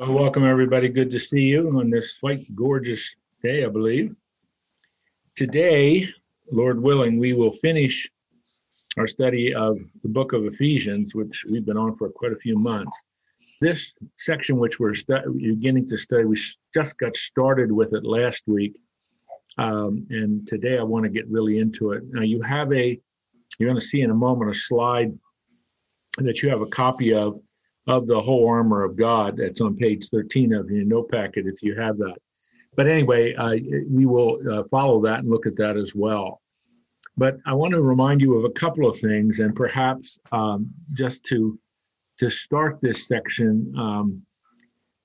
Well, welcome everybody. Good to see you on this quite gorgeous day, I believe. Today, Lord willing, we will finish our study of the book of Ephesians, which we've been on for quite a few months. This section, which we're stu- beginning to study, we just got started with it last week, um, and today I want to get really into it. Now, you have a, you're going to see in a moment a slide that you have a copy of of the whole armor of God. That's on page 13 of your note packet if you have that. But anyway, uh, we will uh, follow that and look at that as well. But I want to remind you of a couple of things, and perhaps um, just to to start this section, um,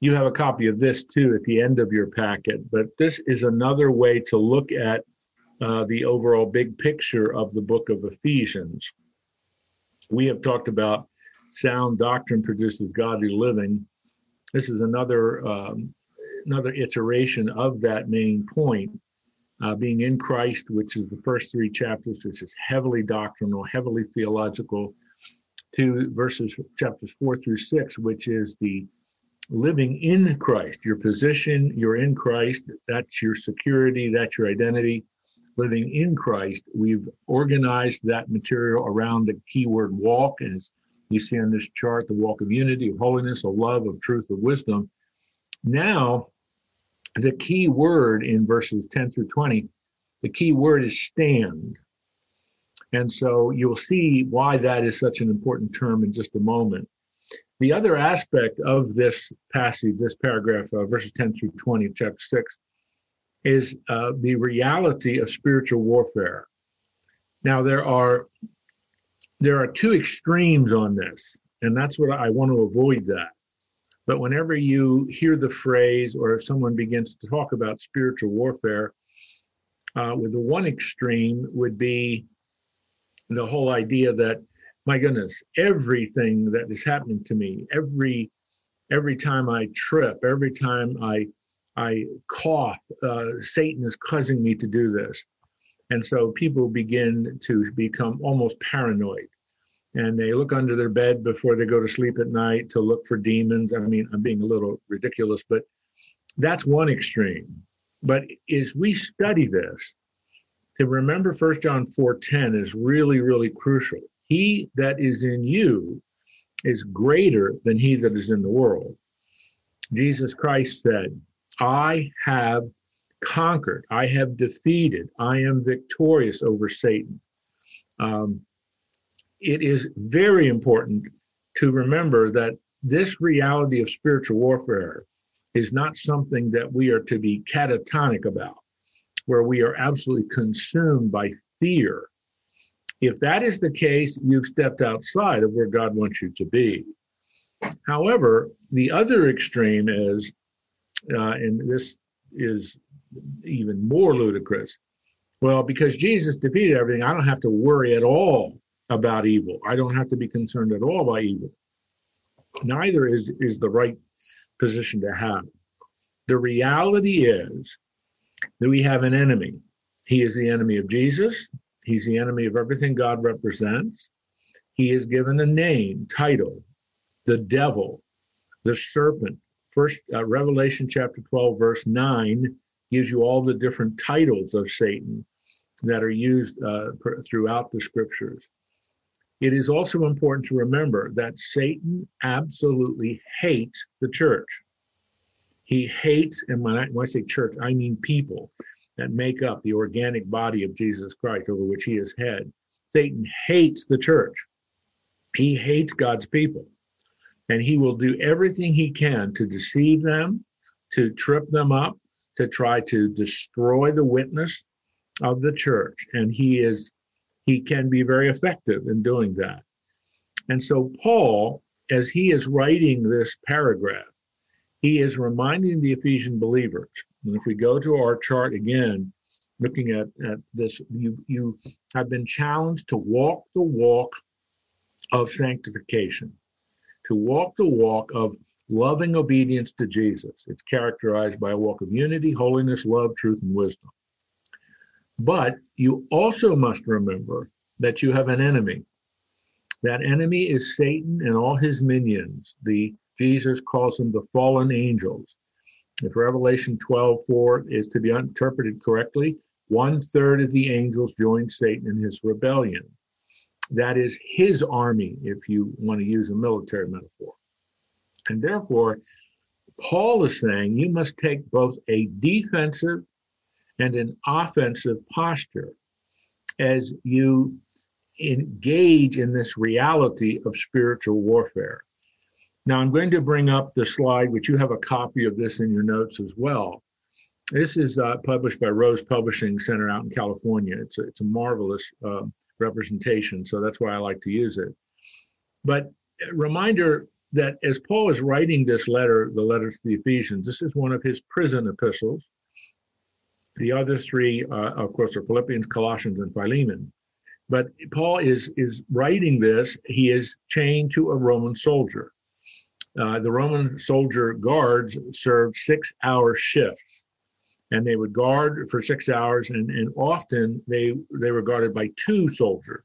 you have a copy of this too at the end of your packet. But this is another way to look at uh, the overall big picture of the book of Ephesians. We have talked about sound doctrine produces godly living. This is another um, another iteration of that main point. Uh, being in Christ, which is the first three chapters, which is heavily doctrinal, heavily theological, to verses chapters four through six, which is the living in Christ, your position, you're in Christ, that's your security, that's your identity. Living in Christ, we've organized that material around the keyword walk, as you see on this chart the walk of unity, of holiness, of love, of truth, of wisdom. Now, the key word in verses 10 through 20, the key word is stand. And so you'll see why that is such an important term in just a moment. The other aspect of this passage, this paragraph, uh, verses 10 through 20 of chapter 6, is uh, the reality of spiritual warfare. Now, there are there are two extremes on this, and that's what I want to avoid that. But whenever you hear the phrase or if someone begins to talk about spiritual warfare, uh, with the one extreme would be the whole idea that, my goodness, everything that is happening to me, every every time I trip, every time I I cough, uh, Satan is causing me to do this. And so people begin to become almost paranoid. And they look under their bed before they go to sleep at night to look for demons. I mean, I'm being a little ridiculous, but that's one extreme. But as we study this, to remember 1 John 4:10 is really, really crucial. He that is in you is greater than he that is in the world. Jesus Christ said, I have conquered. I have defeated. I am victorious over Satan. Um, it is very important to remember that this reality of spiritual warfare is not something that we are to be catatonic about, where we are absolutely consumed by fear. If that is the case, you've stepped outside of where God wants you to be. However, the other extreme is, uh, and this is even more ludicrous. Well, because Jesus defeated everything, I don't have to worry at all about evil. I don't have to be concerned at all by evil. Neither is, is the right position to have. The reality is that we have an enemy. He is the enemy of Jesus. He's the enemy of everything God represents. He is given a name, title, the devil, the serpent. First, uh, Revelation chapter 12, verse 9 gives you all the different titles of Satan that are used uh, throughout the scriptures. It is also important to remember that Satan absolutely hates the church. He hates, and when I, when I say church, I mean people that make up the organic body of Jesus Christ over which he is head. Satan hates the church. He hates God's people. And he will do everything he can to deceive them, to trip them up, to try to destroy the witness of the church. And he is he can be very effective in doing that. And so, Paul, as he is writing this paragraph, he is reminding the Ephesian believers. And if we go to our chart again, looking at, at this, you, you have been challenged to walk the walk of sanctification, to walk the walk of loving obedience to Jesus. It's characterized by a walk of unity, holiness, love, truth, and wisdom. But you also must remember that you have an enemy. That enemy is Satan and all his minions, the Jesus calls them the fallen angels. If Revelation 12 4 is to be interpreted correctly, one third of the angels joined Satan in his rebellion. That is his army, if you want to use a military metaphor. And therefore, Paul is saying you must take both a defensive and an offensive posture as you engage in this reality of spiritual warfare. Now, I'm going to bring up the slide, which you have a copy of this in your notes as well. This is uh, published by Rose Publishing Center out in California. It's a, it's a marvelous uh, representation, so that's why I like to use it. But reminder that as Paul is writing this letter, the letter to the Ephesians, this is one of his prison epistles. The other three, uh, of course, are Philippians, Colossians, and Philemon. But Paul is is writing this. He is chained to a Roman soldier. Uh, the Roman soldier guards served six-hour shifts, and they would guard for six hours, and, and often they they were guarded by two soldiers.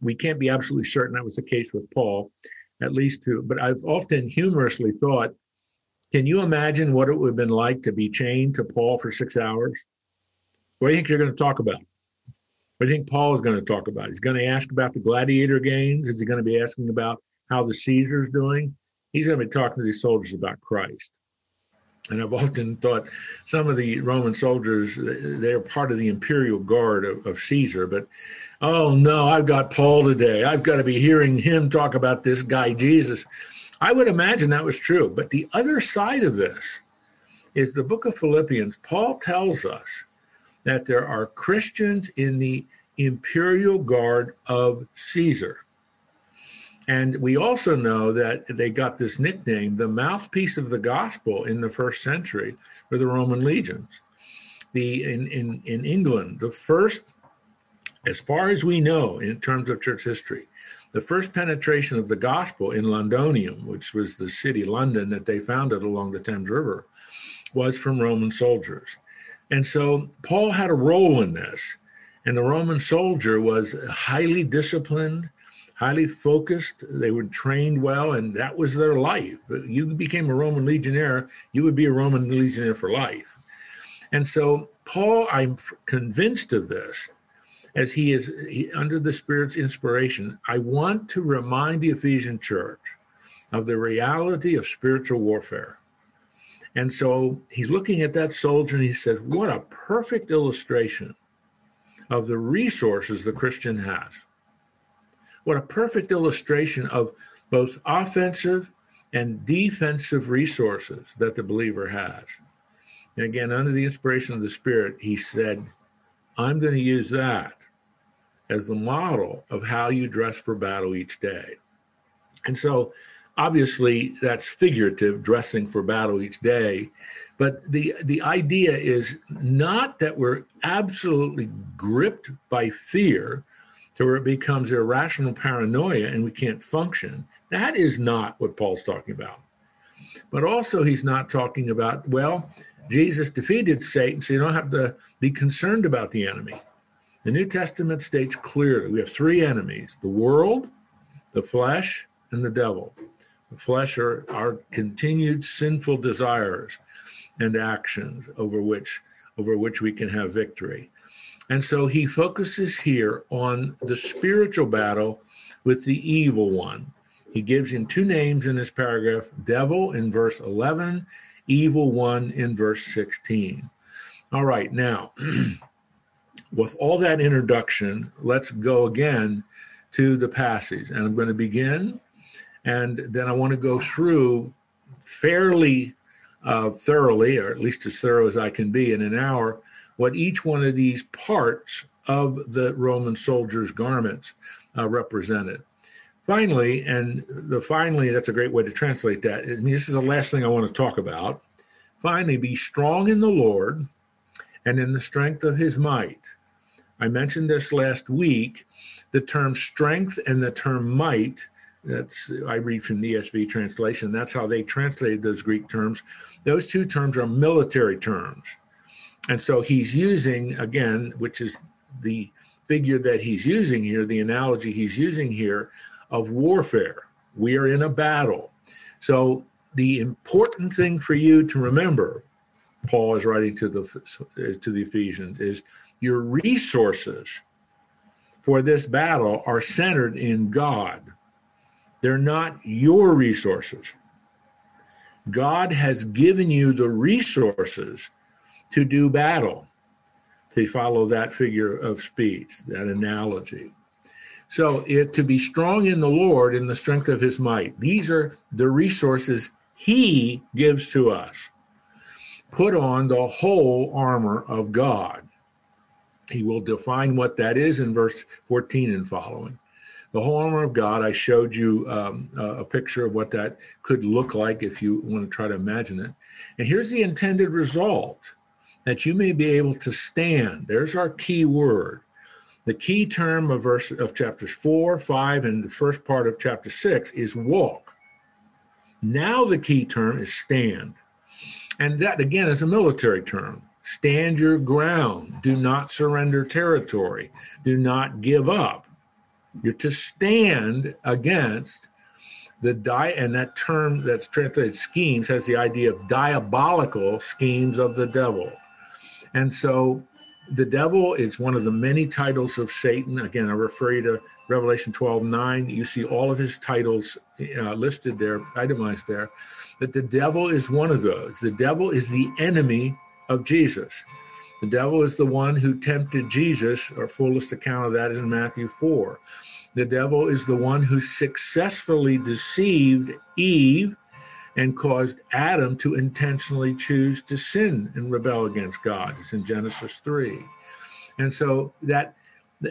We can't be absolutely certain that was the case with Paul, at least two. But I've often humorously thought, can you imagine what it would have been like to be chained to Paul for six hours? What do you think you're going to talk about? What do you think Paul is going to talk about? He's going to ask about the gladiator games. Is he going to be asking about how the Caesar's doing? He's going to be talking to these soldiers about Christ. And I've often thought some of the Roman soldiers, they're part of the imperial guard of, of, Caesar, but oh no, I've got Paul today. I've got to be hearing him talk about this guy, Jesus. I would imagine that was true. But the other side of this is the book of Philippians. Paul tells us that there are Christians in the imperial guard of Caesar. And we also know that they got this nickname, the mouthpiece of the gospel in the first century were the Roman legions. The in, in, in England, the first, as far as we know in terms of church history, the first penetration of the gospel in Londinium, which was the city London that they founded along the Thames River, was from Roman soldiers. And so Paul had a role in this. And the Roman soldier was highly disciplined, highly focused. They were trained well, and that was their life. You became a Roman legionnaire, you would be a Roman legionnaire for life. And so, Paul, I'm convinced of this, as he is he, under the Spirit's inspiration. I want to remind the Ephesian church of the reality of spiritual warfare. And so he's looking at that soldier and he says, What a perfect illustration of the resources the Christian has. What a perfect illustration of both offensive and defensive resources that the believer has. And again, under the inspiration of the Spirit, he said, I'm going to use that as the model of how you dress for battle each day. And so, obviously, that's figurative, dressing for battle each day. But the, the idea is not that we're absolutely gripped by fear, to where it becomes irrational paranoia and we can't function. That is not what Paul's talking about. But also, he's not talking about, well, Jesus defeated Satan, so you don't have to be concerned about the enemy. The New Testament states clearly we have three enemies the world, the flesh, and the devil. The flesh are our continued sinful desires and actions over which over which we can have victory. And so he focuses here on the spiritual battle with the evil one. He gives him two names in this paragraph devil in verse 11, evil one in verse 16. All right, now, with all that introduction, let's go again to the passage. And I'm going to begin, and then I want to go through fairly uh, thoroughly, or at least as thorough as I can be in an hour, what each one of these parts of the Roman soldier's garments uh, represented. Finally, and the finally, that's a great way to translate that. I mean, this is the last thing I want to talk about. Finally, be strong in the Lord and in the strength of his might. I mentioned this last week. The term strength and the term might, that's I read from the ESV translation, that's how they translated those Greek terms. Those two terms are military terms. And so he's using, again, which is the figure that he's using here, the analogy he's using here of warfare. We are in a battle. So the important thing for you to remember, Paul is writing to the to the Ephesians, is your resources for this battle are centered in God. They're not your resources. God has given you the resources to do battle, to follow that figure of speech, that analogy. So, it to be strong in the Lord in the strength of his might. These are the resources he gives to us. Put on the whole armor of God. He will define what that is in verse 14 and following. The whole armor of God, I showed you um, a picture of what that could look like if you want to try to imagine it. And here's the intended result that you may be able to stand. There's our key word. The key term of verse of chapters 4, 5, and the first part of chapter 6 is walk. Now the key term is stand. And that again is a military term. Stand your ground. Do not surrender territory. Do not give up. You're to stand against the di and that term that's translated schemes has the idea of diabolical schemes of the devil. And so the devil is one of the many titles of Satan. Again, I refer you to Revelation 12 9. You see all of his titles uh, listed there, itemized there. But the devil is one of those. The devil is the enemy of Jesus. The devil is the one who tempted Jesus, our fullest account of that is in Matthew 4. The devil is the one who successfully deceived Eve and caused Adam to intentionally choose to sin and rebel against God. It's in Genesis 3. And so that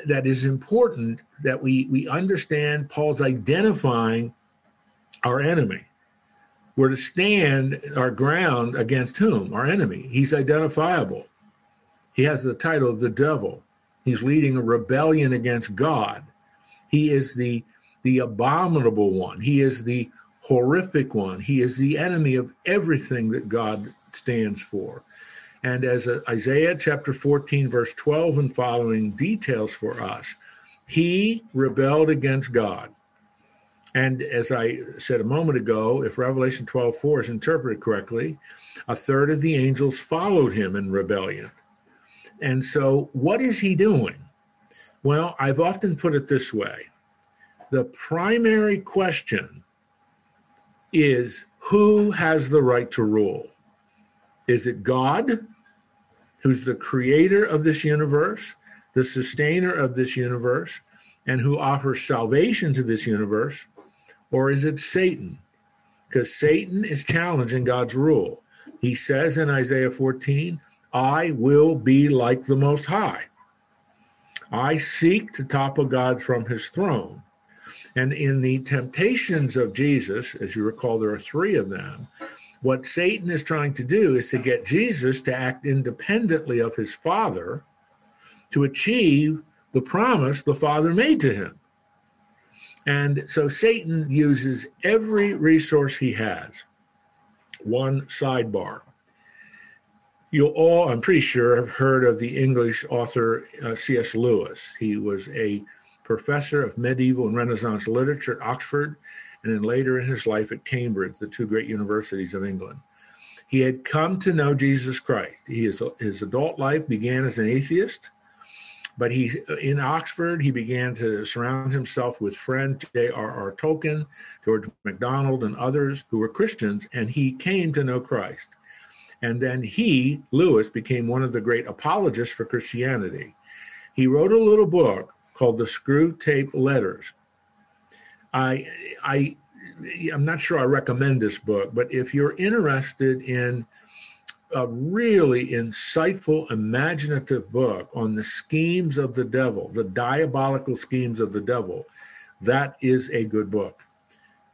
that is important that we we understand Paul's identifying our enemy. We're to stand our ground against whom? Our enemy. He's identifiable. He has the title of the devil. He's leading a rebellion against God. He is the the abominable one. He is the horrific one. He is the enemy of everything that God stands for. And as Isaiah chapter 14, verse 12 and following details for us, he rebelled against God. And as I said a moment ago, if Revelation 12, 4 is interpreted correctly, a third of the angels followed him in rebellion. And so, what is he doing? Well, I've often put it this way the primary question is who has the right to rule? Is it God, who's the creator of this universe, the sustainer of this universe, and who offers salvation to this universe? Or is it Satan? Because Satan is challenging God's rule. He says in Isaiah 14, I will be like the Most High. I seek to topple God from his throne. And in the temptations of Jesus, as you recall, there are three of them. What Satan is trying to do is to get Jesus to act independently of his Father to achieve the promise the Father made to him. And so Satan uses every resource he has. One sidebar. You'll all, I'm pretty sure, have heard of the English author uh, C.S. Lewis. He was a professor of medieval and Renaissance literature at Oxford, and then later in his life at Cambridge, the two great universities of England. He had come to know Jesus Christ. He is, his adult life began as an atheist, but he in Oxford he began to surround himself with friends J.R.R. Tolkien, George MacDonald, and others who were Christians, and he came to know Christ. And then he, Lewis, became one of the great apologists for Christianity. He wrote a little book called the Screwtape Letters. I, I, I'm not sure I recommend this book, but if you're interested in a really insightful, imaginative book on the schemes of the devil, the diabolical schemes of the devil, that is a good book.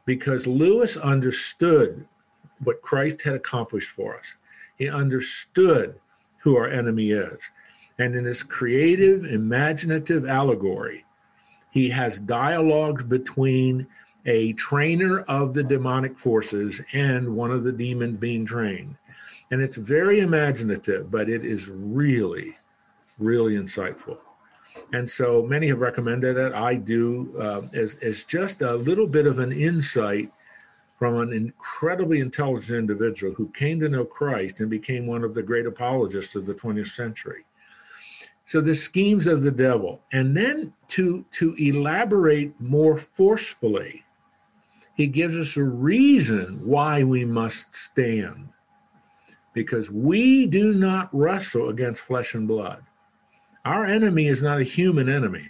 Because Lewis understood what Christ had accomplished for us. He understood who our enemy is. And in his creative, imaginative allegory, he has dialogues between a trainer of the demonic forces and one of the demons being trained. And it's very imaginative, but it is really, really insightful. And so many have recommended it. I do uh, as, as just a little bit of an insight from an incredibly intelligent individual who came to know Christ and became one of the great apologists of the 20th century. So the schemes of the devil. And then to, to elaborate more forcefully, he gives us a reason why we must stand. Because we do not wrestle against flesh and blood. Our enemy is not a human enemy.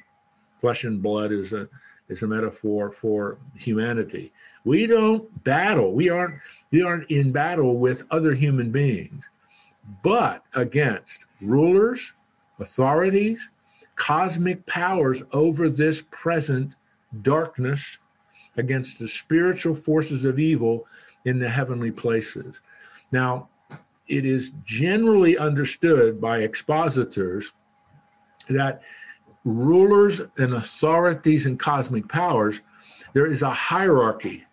Flesh and blood is a is a metaphor for humanity. We don't battle. We aren't we aren't in battle with other human beings, but against rulers, authorities, cosmic powers over this present darkness, against the spiritual forces of evil in the heavenly places. Now, it is generally understood by expositors that rulers and authorities and cosmic powers, there is a hierarchy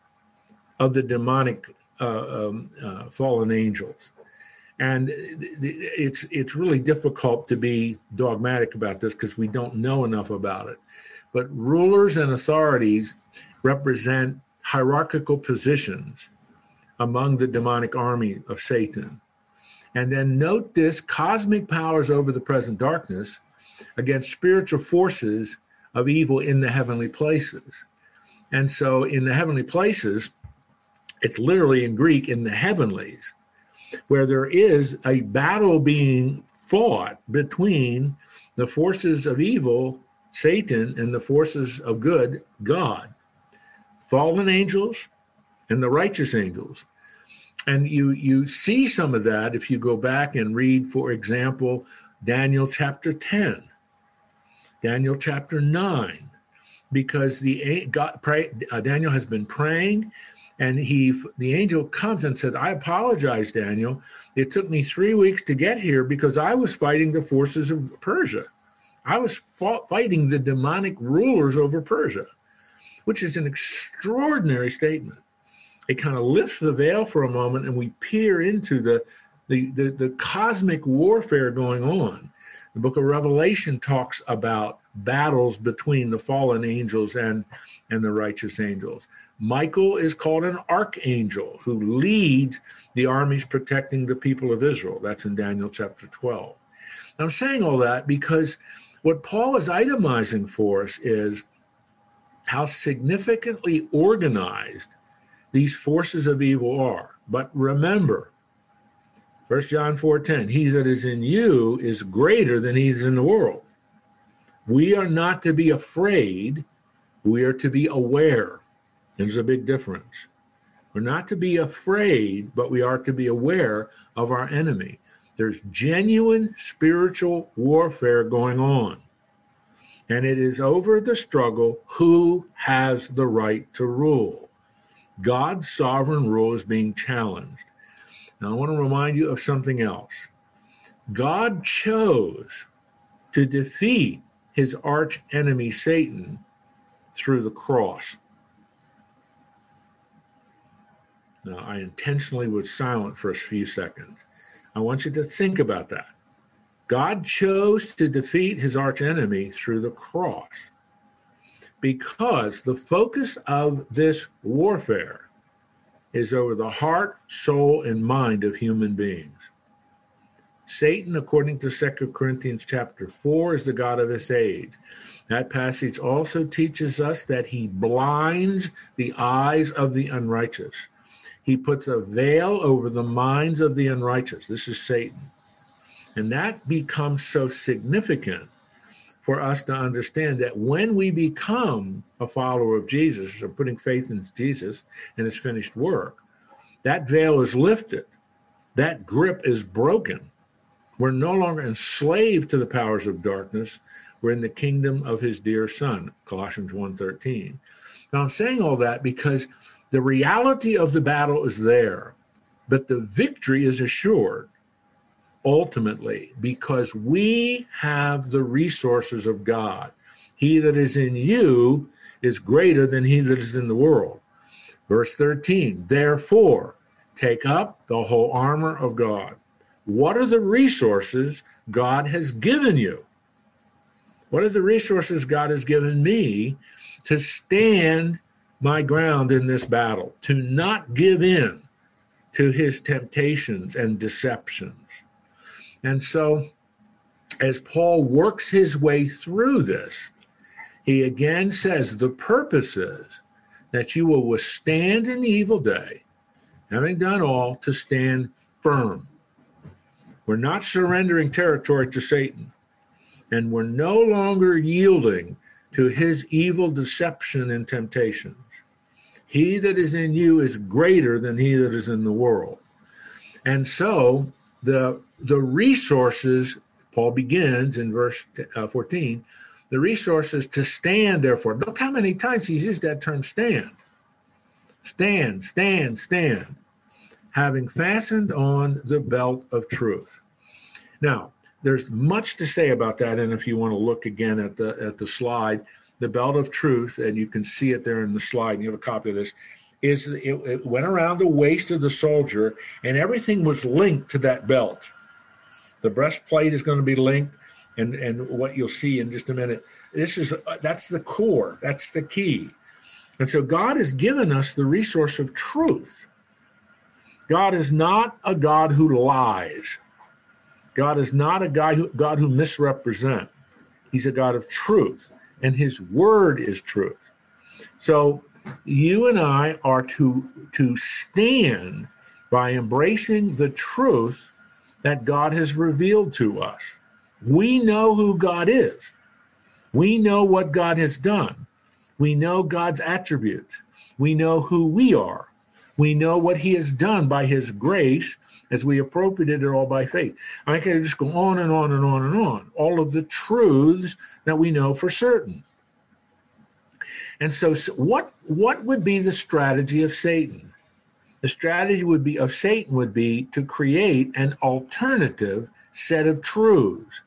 of the demonic uh, um, uh, fallen angels. And it's it's really difficult to be dogmatic about this because we don't know enough about it. But rulers and authorities represent hierarchical positions among the demonic army of Satan. And then note this cosmic powers over the present darkness against spiritual forces of evil in the heavenly places. And so in the heavenly places, it's literally in Greek in the heavenlies, where there is a battle being fought between the forces of evil, Satan, and the forces of good, God. Fallen angels and the righteous angels. And you you see some of that if you go back and read, for example, Daniel chapter 10, Daniel chapter 9, because the God, pray, uh, Daniel has been praying and he the angel comes and said i apologize daniel. It took me three weeks to get here because i was fighting the forces of persia. I was fought, fighting the demonic rulers over persia which is an extraordinary statement. It kind of lifts the veil for a moment and we peer into the the, the, the cosmic warfare going on. The book of revelation talks about battles between the fallen angels and and the righteous angels Michael is called an archangel who leads the armies protecting the people of Israel. That's in Daniel chapter 12. Now, I'm saying all that because what Paul is itemizing for us is how significantly organized these forces of evil are. But remember, 1 John 4:10, he that is in you is greater than he is in the world. We are not to be afraid, we are to be aware. There's a big difference. We're not to be afraid, but we are to be aware of our enemy. There's genuine spiritual warfare going on. And it is over the struggle who has the right to rule. God's sovereign rule is being challenged. Now, I want to remind you of something else. God chose to defeat his arch enemy, Satan, through the cross. Now, I intentionally was silent for a few seconds. I want you to think about that. God chose to defeat his archenemy through the cross because the focus of this warfare is over the heart, soul, and mind of human beings. Satan, according to 2 Corinthians chapter 4, is the God of this age. That passage also teaches us that he blinds the eyes of the unrighteous. He puts a veil over the minds of the unrighteous. This is Satan. And that becomes so significant for us to understand that when we become a follower of Jesus or putting faith in Jesus and his finished work, that veil is lifted. That grip is broken. We're no longer enslaved to the powers of darkness. We're in the kingdom of his dear son, Colossians 1:13. Now I'm saying all that because the reality of the battle is there, but the victory is assured ultimately because we have the resources of God. He that is in you is greater than he that is in the world. Verse 13, therefore, take up the whole armor of God. What are the resources God has given you? What are the resources God has given me to stand my ground in this battle, to not give in to his temptations and deceptions. And so, as Paul works his way through this, he again says the purpose is that you will withstand an evil day, having done all to stand firm. We're not surrendering territory to Satan, and we're no longer yielding to his evil deception and temptations. He that is in you is greater than he that is in the world. And so the the resources Paul begins in verse uh, 14, the resources to stand therefore. Look how many times he's used that term stand. Stand, stand, stand. Having fastened on the belt of truth. Now, there's much to say about that and if you want to look again at the at the slide the belt of truth, and you can see it there in the slide, and you have a copy of this, is it, it went around the waist of the soldier, and everything was linked to that belt. The breastplate is going to be linked, and and what you'll see in just a minute. This is uh, that's the core. That's the key. And so God has given us the resource of truth. God is not a God who lies. God is not a guy who, God who misrepresents. He's a God of truth and his word is truth. So you and I are to to stand by embracing the truth that God has revealed to us. We know who God is. We know what God has done. We know God's attributes. We know who we are. We know what he has done by his grace as we appropriated it all by faith. I can just go on and on and on and on. All of the truths that we know for certain. And so, what what would be the strategy of Satan? The strategy would be of Satan would be to create an alternative set of truths.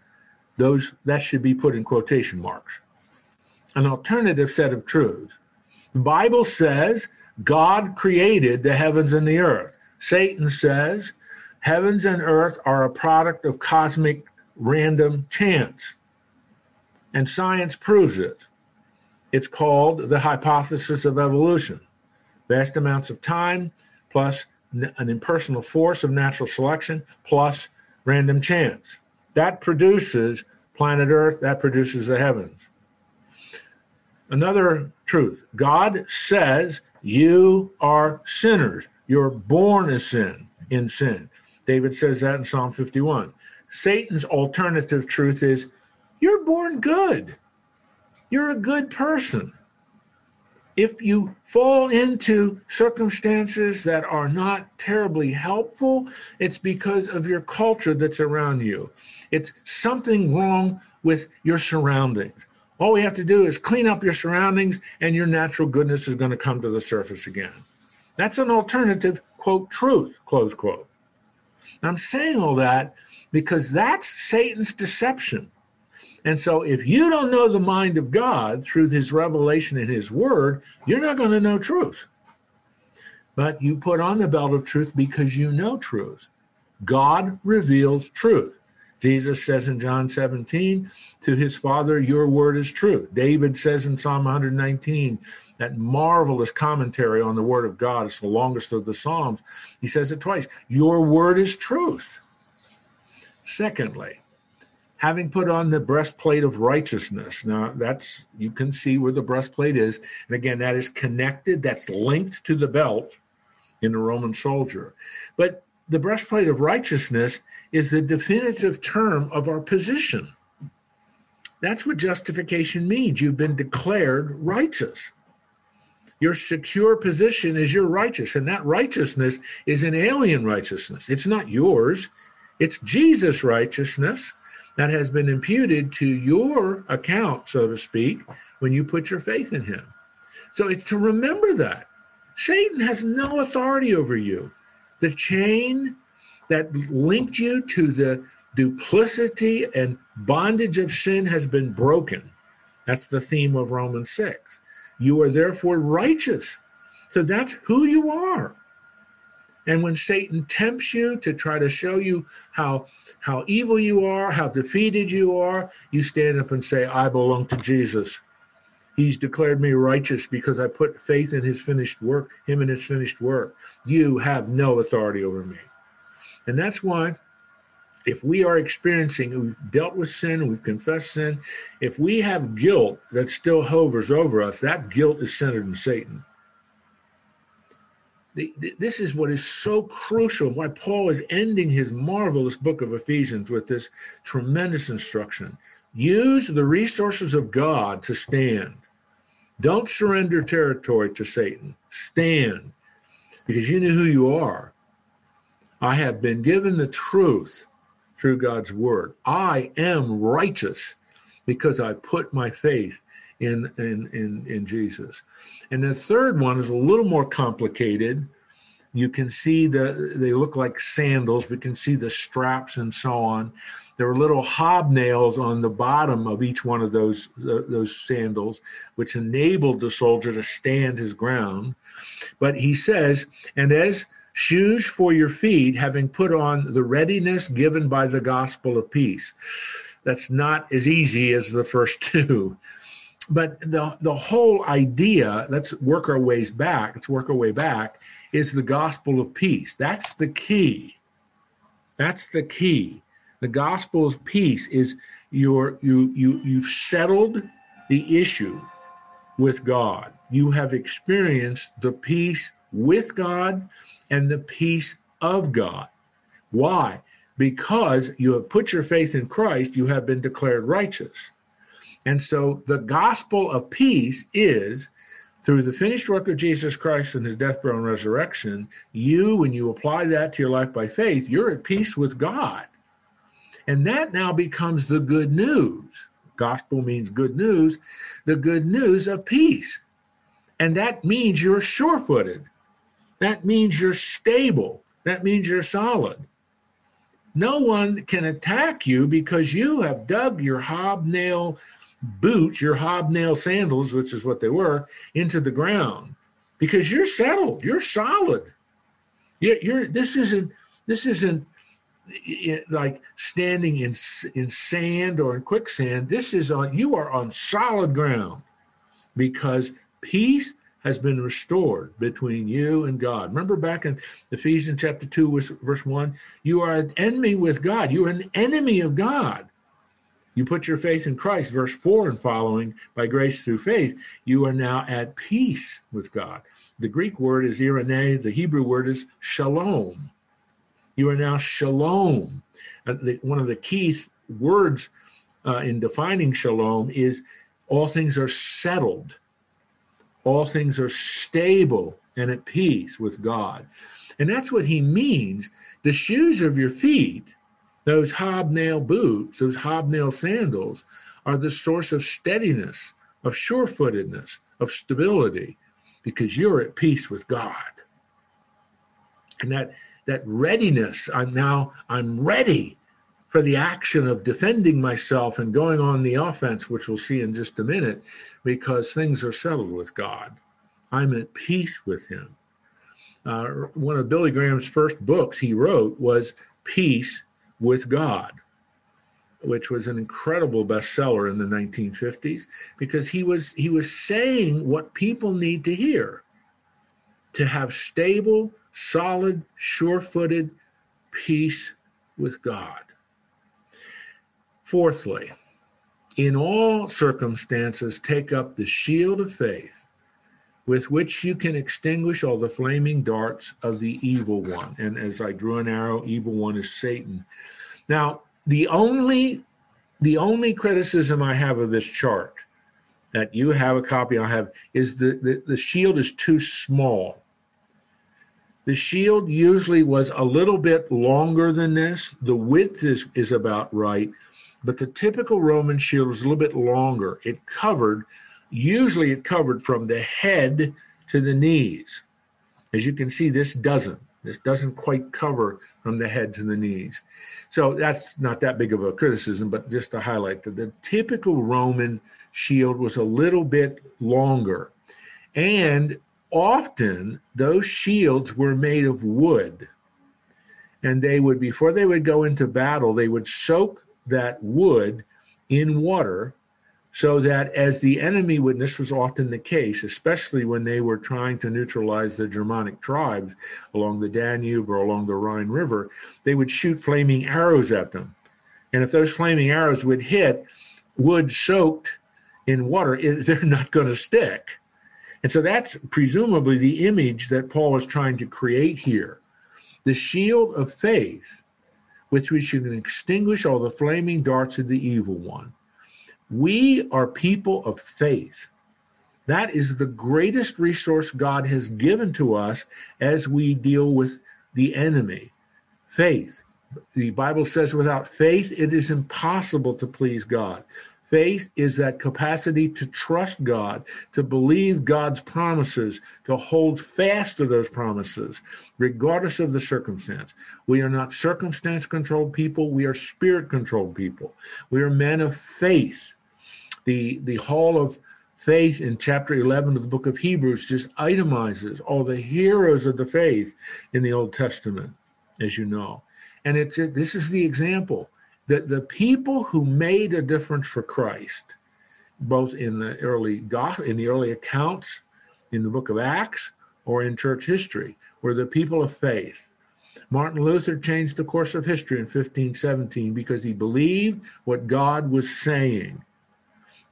Those that should be put in quotation marks. An alternative set of truths. The Bible says God created the heavens and the earth. Satan says heavens and earth are a product of cosmic random chance. And science proves it. It's called the hypothesis of evolution. Vast amounts of time plus an impersonal force of natural selection plus random chance. That produces planet Earth, that produces the heavens. Another truth God says you are sinners. You're born as sin in sin. David says that in Psalm 51. Satan's alternative truth is you're born good. You're a good person. If you fall into circumstances that are not terribly helpful, it's because of your culture that's around you. It's something wrong with your surroundings. All we have to do is clean up your surroundings, and your natural goodness is going to come to the surface again. That's an alternative, quote, truth, close quote. I'm saying all that because that's Satan's deception. And so, if you don't know the mind of God through his revelation in his word, you're not going to know truth. But you put on the belt of truth because you know truth. God reveals truth. Jesus says in John 17 to his Father, Your word is true. David says in Psalm 119, that marvelous commentary on the word of God, it's the longest of the Psalms. He says it twice Your word is truth. Secondly, having put on the breastplate of righteousness. Now, that's, you can see where the breastplate is. And again, that is connected, that's linked to the belt in the Roman soldier. But the breastplate of righteousness is the definitive term of our position. That's what justification means. You've been declared righteous. Your secure position is you're righteous, and that righteousness is an alien righteousness. It's not yours, it's Jesus' righteousness that has been imputed to your account, so to speak, when you put your faith in him. So it's to remember that Satan has no authority over you. The chain that linked you to the duplicity and bondage of sin has been broken. That's the theme of Romans 6. You are therefore righteous. So that's who you are. And when Satan tempts you to try to show you how how evil you are, how defeated you are, you stand up and say, I belong to Jesus. He's declared me righteous because I put faith in his finished work, him and his finished work. You have no authority over me. And that's why if we are experiencing, we've dealt with sin, we've confessed sin, if we have guilt that still hovers over us, that guilt is centered in Satan. This is what is so crucial, why Paul is ending his marvelous book of Ephesians with this tremendous instruction. Use the resources of God to stand. Don't surrender territory to Satan. Stand because you know who you are. I have been given the truth through God's word. I am righteous because I put my faith in, in, in, in Jesus. And the third one is a little more complicated. You can see the they look like sandals. We can see the straps and so on. There are little hobnails on the bottom of each one of those uh, those sandals, which enabled the soldier to stand his ground. But he says, and as shoes for your feet, having put on the readiness given by the gospel of peace. That's not as easy as the first two. But the, the whole idea, let's work our ways back, let's work our way back, is the gospel of peace. That's the key. That's the key. The gospel of peace is your you you you've settled the issue with God. You have experienced the peace with God and the peace of God. Why? Because you have put your faith in Christ, you have been declared righteous. And so the gospel of peace is through the finished work of Jesus Christ and his death, burial, and resurrection, you, when you apply that to your life by faith, you're at peace with God. And that now becomes the good news. Gospel means good news, the good news of peace. And that means you're sure footed that means you're stable. That means you're solid. No one can attack you because you have dug your hobnail boots, your hobnail sandals, which is what they were, into the ground because you're settled. You're solid. You're, you're this isn't this isn't like standing in in sand or in quicksand. This is on you are on solid ground because peace has been restored between you and God. Remember back in Ephesians chapter 2, verse 1? You are an enemy with God. You are an enemy of God. You put your faith in Christ, verse 4 and following, by grace through faith, you are now at peace with God. The Greek word is eirene, the Hebrew word is shalom. You are now shalom. Uh, one of the key words uh, in defining shalom is all things are settled all things are stable and at peace with God. And that's what he means. The shoes of your feet, those hobnail boots, those hobnail sandals, are the source of steadiness, of sure footedness, of stability, because you're at peace with God. And that that readiness, I'm now, I'm ready for the action of defending myself and going on the offense, which we'll see in just a minute, because things are settled with God. I'm at peace with Him. Uh, one of Billy Graham's first books he wrote was Peace with God, which was an incredible bestseller in the 1950s because he was he was saying what people need to hear to have stable, solid, sure-footed peace with God. Fourthly, in all circumstances, take up the shield of faith with which you can extinguish all the flaming darts of the evil one. And as I drew an arrow, evil one is Satan. Now, the only the only criticism I have of this chart that you have a copy I have is the, the, the shield is too small. The shield usually was a little bit longer than this. The width is, is about right but the typical Roman shield was a little bit longer. It covered, usually it covered from the head to the knees. As you can see, this doesn't. This doesn't quite cover from the head to the knees. So that's not that big of a criticism, but just to highlight that the typical Roman shield was a little bit longer. And often those shields were made of wood. And they would, before they would go into battle, they would soak that wood in water so that as the enemy this was often the case, especially when they were trying to neutralize the Germanic tribes along the Danube or along the Rhine River, they would shoot flaming arrows at them. And if those flaming arrows would hit wood soaked in water, it, they're not going to stick. And so that's presumably the image that Paul is trying to create here. The shield of faith, with which you can extinguish all the flaming darts of the evil one. We are people of faith. That is the greatest resource God has given to us as we deal with the enemy faith. The Bible says, without faith, it is impossible to please God. Faith is that capacity to trust God, to believe God's promises, to hold fast to those promises, regardless of the circumstance. We are not circumstance controlled people, we are spirit controlled people. We are men of faith the the hall of faith in chapter 11 of the book of Hebrews just itemizes all the heroes of the faith in the Old Testament, as you know. And it's this is the example that the people who made a difference for Christ, both in the early gospel, in the early accounts in the book of Acts or in church history, were the people of faith. Martin Luther changed the course of history in 1517 because he believed what God was saying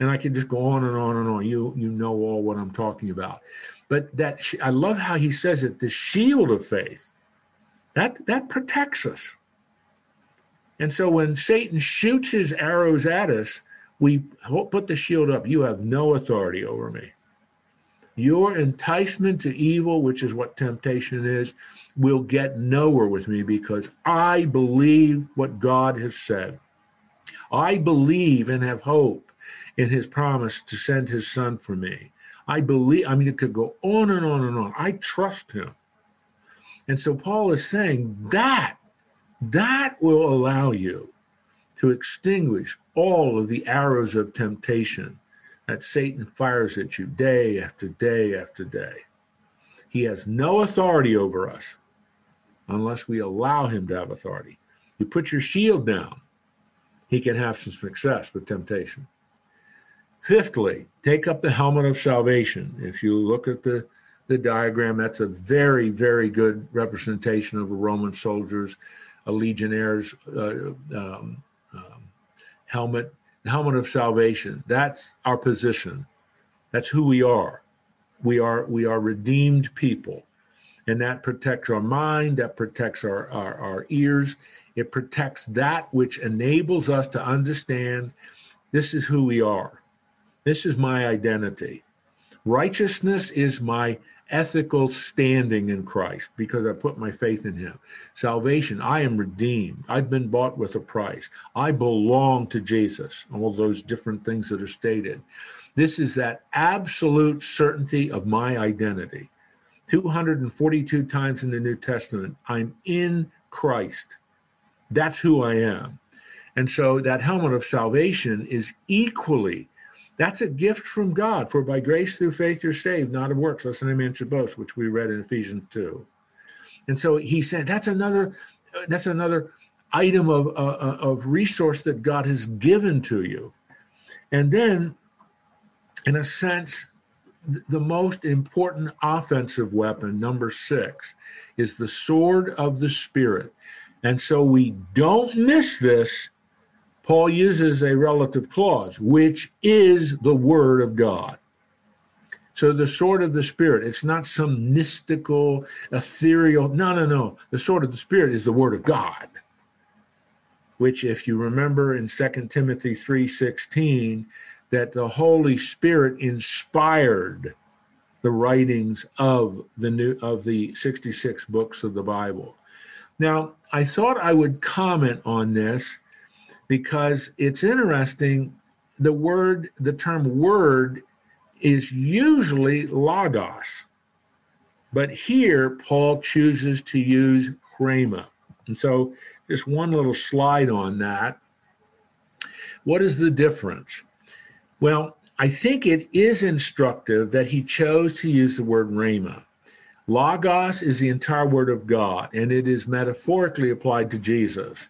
and I can just go on and on and on. You you know all what I'm talking about. But that I love how he says it. The shield of faith that that protects us. And so when Satan shoots his arrows at us, we put the shield up. You have no authority over me. Your enticement to evil, which is what temptation is, will get nowhere with me because I believe what God has said. I believe and have hope in his promise to send his son for me. I believe, I mean, it could go on and on and on. I trust him. And so Paul is saying that, that will allow you to extinguish all of the arrows of temptation that Satan fires at you day after day after day. He has no authority over us unless we allow him to have authority. You put your shield down, he can have some success with temptation. Fifthly, take up the helmet of salvation. If you look at the, the diagram, that's a very, very good representation of a Roman soldier's, a legionnaire's uh, um, um, helmet, helmet of salvation. That's our position. That's who we are. We are we are redeemed people, and that protects our mind. That protects our, our, our ears. It protects that which enables us to understand this is who we are this is my identity. Righteousness is my ethical standing in Christ because I put my faith in Him. Salvation, I am redeemed. I've been bought with a price. I belong to Jesus. All those different things that are stated. This is that absolute certainty of my identity. 242 times in the New Testament, I'm in Christ. That's who I am. And so that helmet of salvation is equally that's a gift from God. For by grace through faith you're saved, not of works, lest any man should boast, which we read in Ephesians 2. And so he said that's another that's another item of, uh, uh, of resource that God has given to you. And then, in a sense, the most important offensive weapon, number six, is the sword of the Spirit. And so we don't miss this Paul uses a relative clause, which is the word of God. So the sword of the spirit, it's not some mystical, ethereal. No, no, no. The sword of the spirit is the word of God. Which, if you remember in 2 Timothy 3:16, that the Holy Spirit inspired the writings of the new of the 66 books of the Bible. Now, I thought I would comment on this because it's interesting. The word, the term word is usually logos, but here Paul chooses to use rhema. And so, just one little slide on that. What is the difference? Well, I think it is instructive that he chose to use the word rhema. Logos is the entire word of God, and it is metaphorically applied to Jesus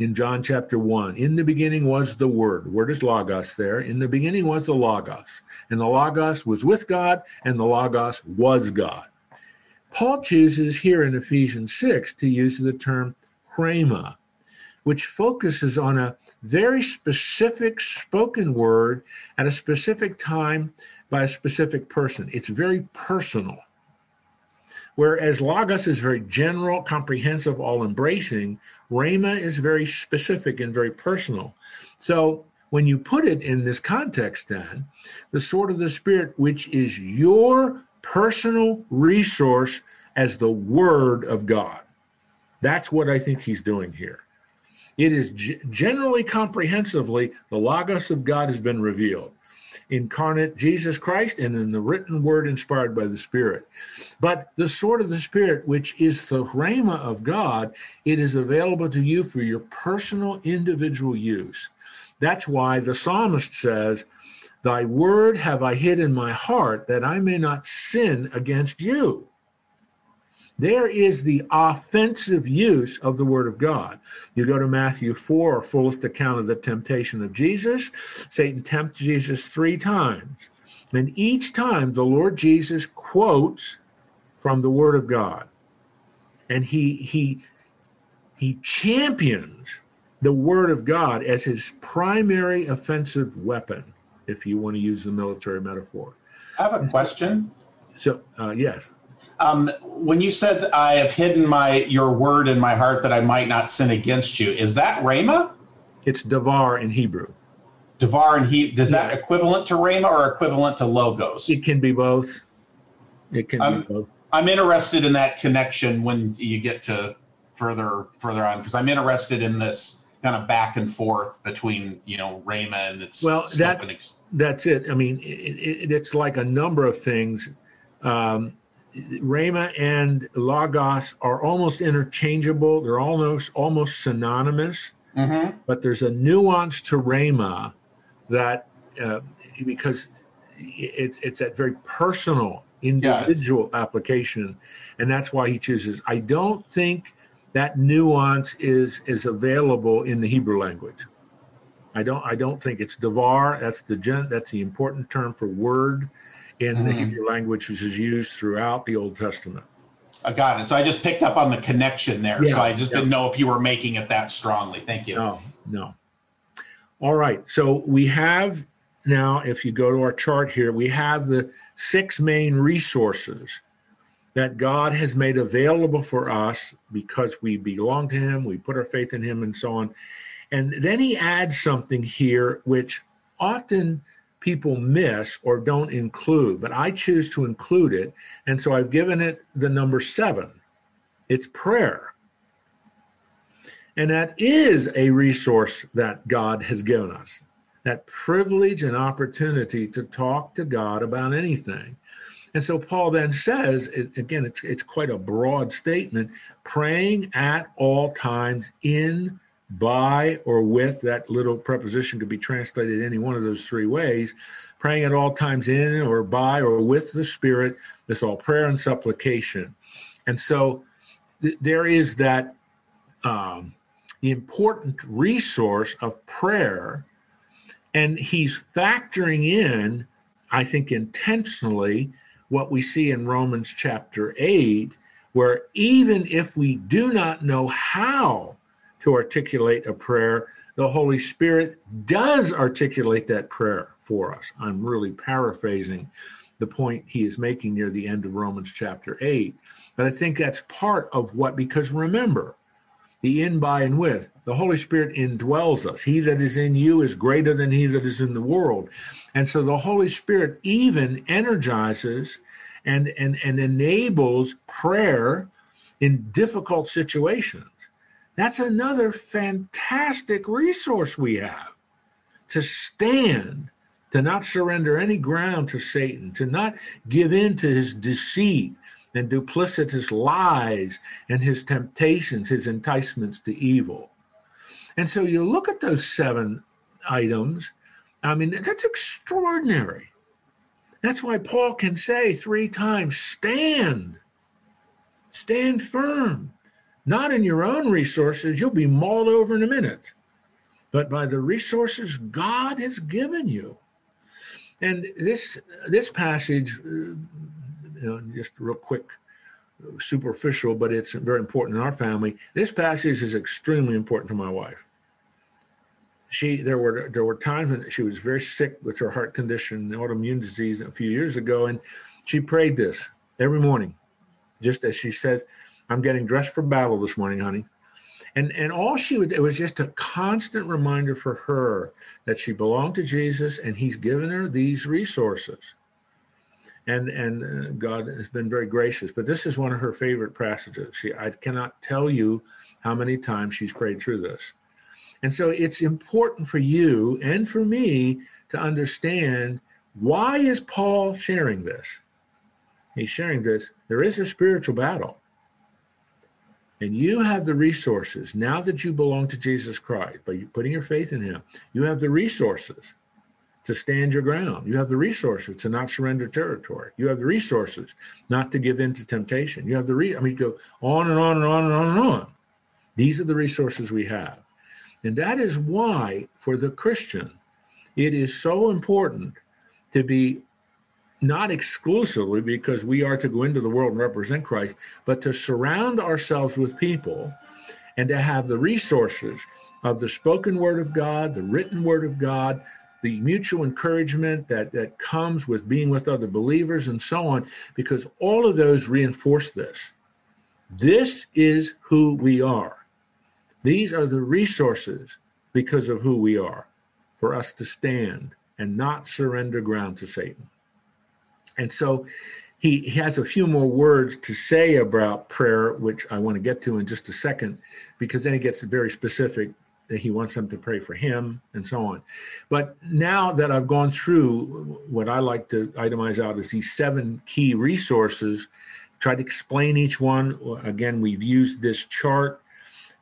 in John chapter 1. In the beginning was the Word. The word is Logos there. In the beginning was the Logos. And the Logos was with God, and the Logos was God. Paul chooses here in Ephesians 6 to use the term rhema, which focuses on a very specific spoken word at a specific time by a specific person. It's very personal. Whereas Logos is very general, comprehensive, all embracing, Rhema is very specific and very personal. So when you put it in this context, then, the sword of the Spirit, which is your personal resource as the Word of God. That's what I think he's doing here. It is g- generally comprehensively, the Logos of God has been revealed incarnate Jesus Christ and in the written word inspired by the Spirit. But the sword of the Spirit, which is the rhema of God, it is available to you for your personal individual use. That's why the psalmist says, Thy word have I hid in my heart that I may not sin against you. There is the offensive use of the Word of God. You go to Matthew 4, fullest account of the temptation of Jesus. Satan tempts Jesus three times. And each time the Lord Jesus quotes from the Word of God. And he he he champions the Word of God as his primary offensive weapon, if you want to use the military metaphor. I have a question. So, uh, yes. Um, when you said I have hidden my your word in my heart that I might not sin against you, is that Rhema? It's Davar in Hebrew. Davar in he does that equivalent to Rhema or equivalent to Logos? It can be both. It can I'm, be both. I'm interested in that connection when you get to further further on because I'm interested in this kind of back and forth between you know Rhema and its well that ex- that's it. I mean, it, it, it's like a number of things. Um, Rhema and Logos are almost interchangeable. They're almost almost synonymous. Mm-hmm. But there's a nuance to Rhema that uh, because it's it's that very personal, individual yeah, application, and that's why he chooses. I don't think that nuance is is available in the Hebrew language. I don't I don't think it's davar. That's the gen, that's the important term for word in mm-hmm. the Hebrew language, which is used throughout the Old Testament. I got it. So I just picked up on the connection there. Yeah, so I just yeah. didn't know if you were making it that strongly. Thank you. No, no. All right. So we have now, if you go to our chart here, we have the six main resources that God has made available for us because we belong to Him, we put our faith in Him, and so on. And then He adds something here which often people miss or don't include, but I choose to include it. And so I've given it the number seven it's prayer. And that is a resource that God has given us that privilege and opportunity to talk to God about anything. And so Paul then says, again, it's, it's quite a broad statement praying at all times in by or with that little preposition could be translated any one of those three ways praying at all times in or by or with the spirit that's all prayer and supplication. And so th- there is that um, important resource of prayer and he's factoring in i think intentionally what we see in romans chapter 8 where even if we do not know how to articulate a prayer. The Holy Spirit does articulate that prayer for us. I'm really paraphrasing the point he is making near the end of Romans chapter 8. But I think that's part of what, because remember, the in, by, and with, the Holy Spirit indwells us. He that is in you is greater than he that is in the world. And so the Holy Spirit even energizes and, and, and enables prayer in difficult situations. That's another fantastic resource we have to stand, to not surrender any ground to Satan, to not give in to his deceit and duplicitous lies and his temptations, his enticements to evil. And so you look at those seven items, I mean, that's extraordinary. That's why Paul can say three times, stand Stand firm, not in your own resources. You'll be mauled over in a minute, but by the resources God has given you. And this this passage, uh, you know, just real quick, superficial, but it's very important in our family. This passage is extremely important to my wife. She there were there were times when she was very sick with her heart condition, autoimmune disease, a few years ago, and she prayed this every morning, just as she says, "I'm getting dressed for battle this morning, honey." And and all she would it was just a constant reminder for her that she belonged to Jesus and He's given her these resources. And and uh, God has been very gracious. But this is one of her favorite passages. She I cannot tell you how many times she's prayed through this. And so it's important for you and for me to understand why is Paul sharing this? He's sharing this. There is a spiritual battle. And you have the resources now that you belong to Jesus Christ, by putting your faith in Him, you have the resources to stand your ground. You have the resources to not surrender territory. You have the resources not to give in to temptation. You have the re I mean, go on and on and on and on and on. These are the resources we have. And that is why, for the Christian, it is so important to be not exclusively because we are to go into the world and represent Christ, but to surround ourselves with people and to have the resources of the spoken word of God, the written word of God, the mutual encouragement that, that comes with being with other believers and so on, because all of those reinforce this. This is who we are. These are the resources because of who we are for us to stand and not surrender ground to Satan. And so he, has a few more words to say about prayer, which I want to get to in just a second, because then he gets very specific that he wants them to pray for him and so on. But now that I've gone through what I like to itemize out as these seven key resources, try to explain each one. Again, we've used this chart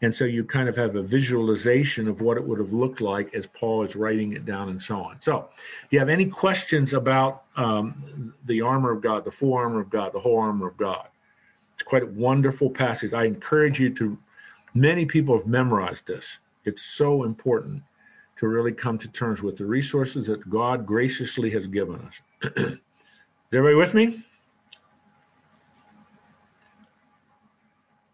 and so you kind of have a visualization of what it would have looked like as Paul is writing it down and so on. So, do you have any questions about um, the armor of God, the full armor of God, the whole armor of God? It's quite a wonderful passage. I encourage you to, many people have memorized this. It's so important to really come to terms with the resources that God graciously has given us. is everybody with me?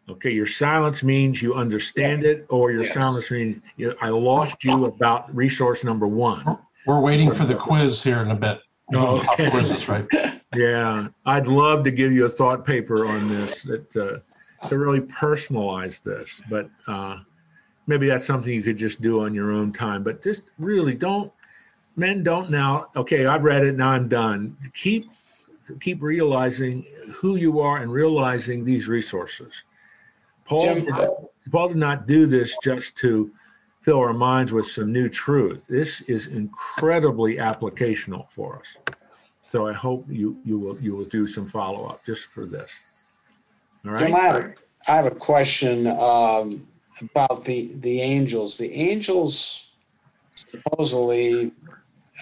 Okay, your silence means you understand it, or your yes. silence means you, I lost you about resource number one. We're waiting for the quiz here in a bit. Oh, okay. Quizzes, right? yeah, I'd love to give you a thought paper on this that uh, to really personalize this, but uh, maybe that's something you could just do on your own time. But just really don't, men don't now. Okay, I've read it now. I'm done. Keep keep realizing who you are and realizing these resources Paul, Jim, did, Paul did not do this just to fill our minds with some new truth. This is incredibly applicational for us. So I hope you you will you will do some follow up just for this. All right. Jim, I have a, I have a question um, about the the angels. The angels supposedly,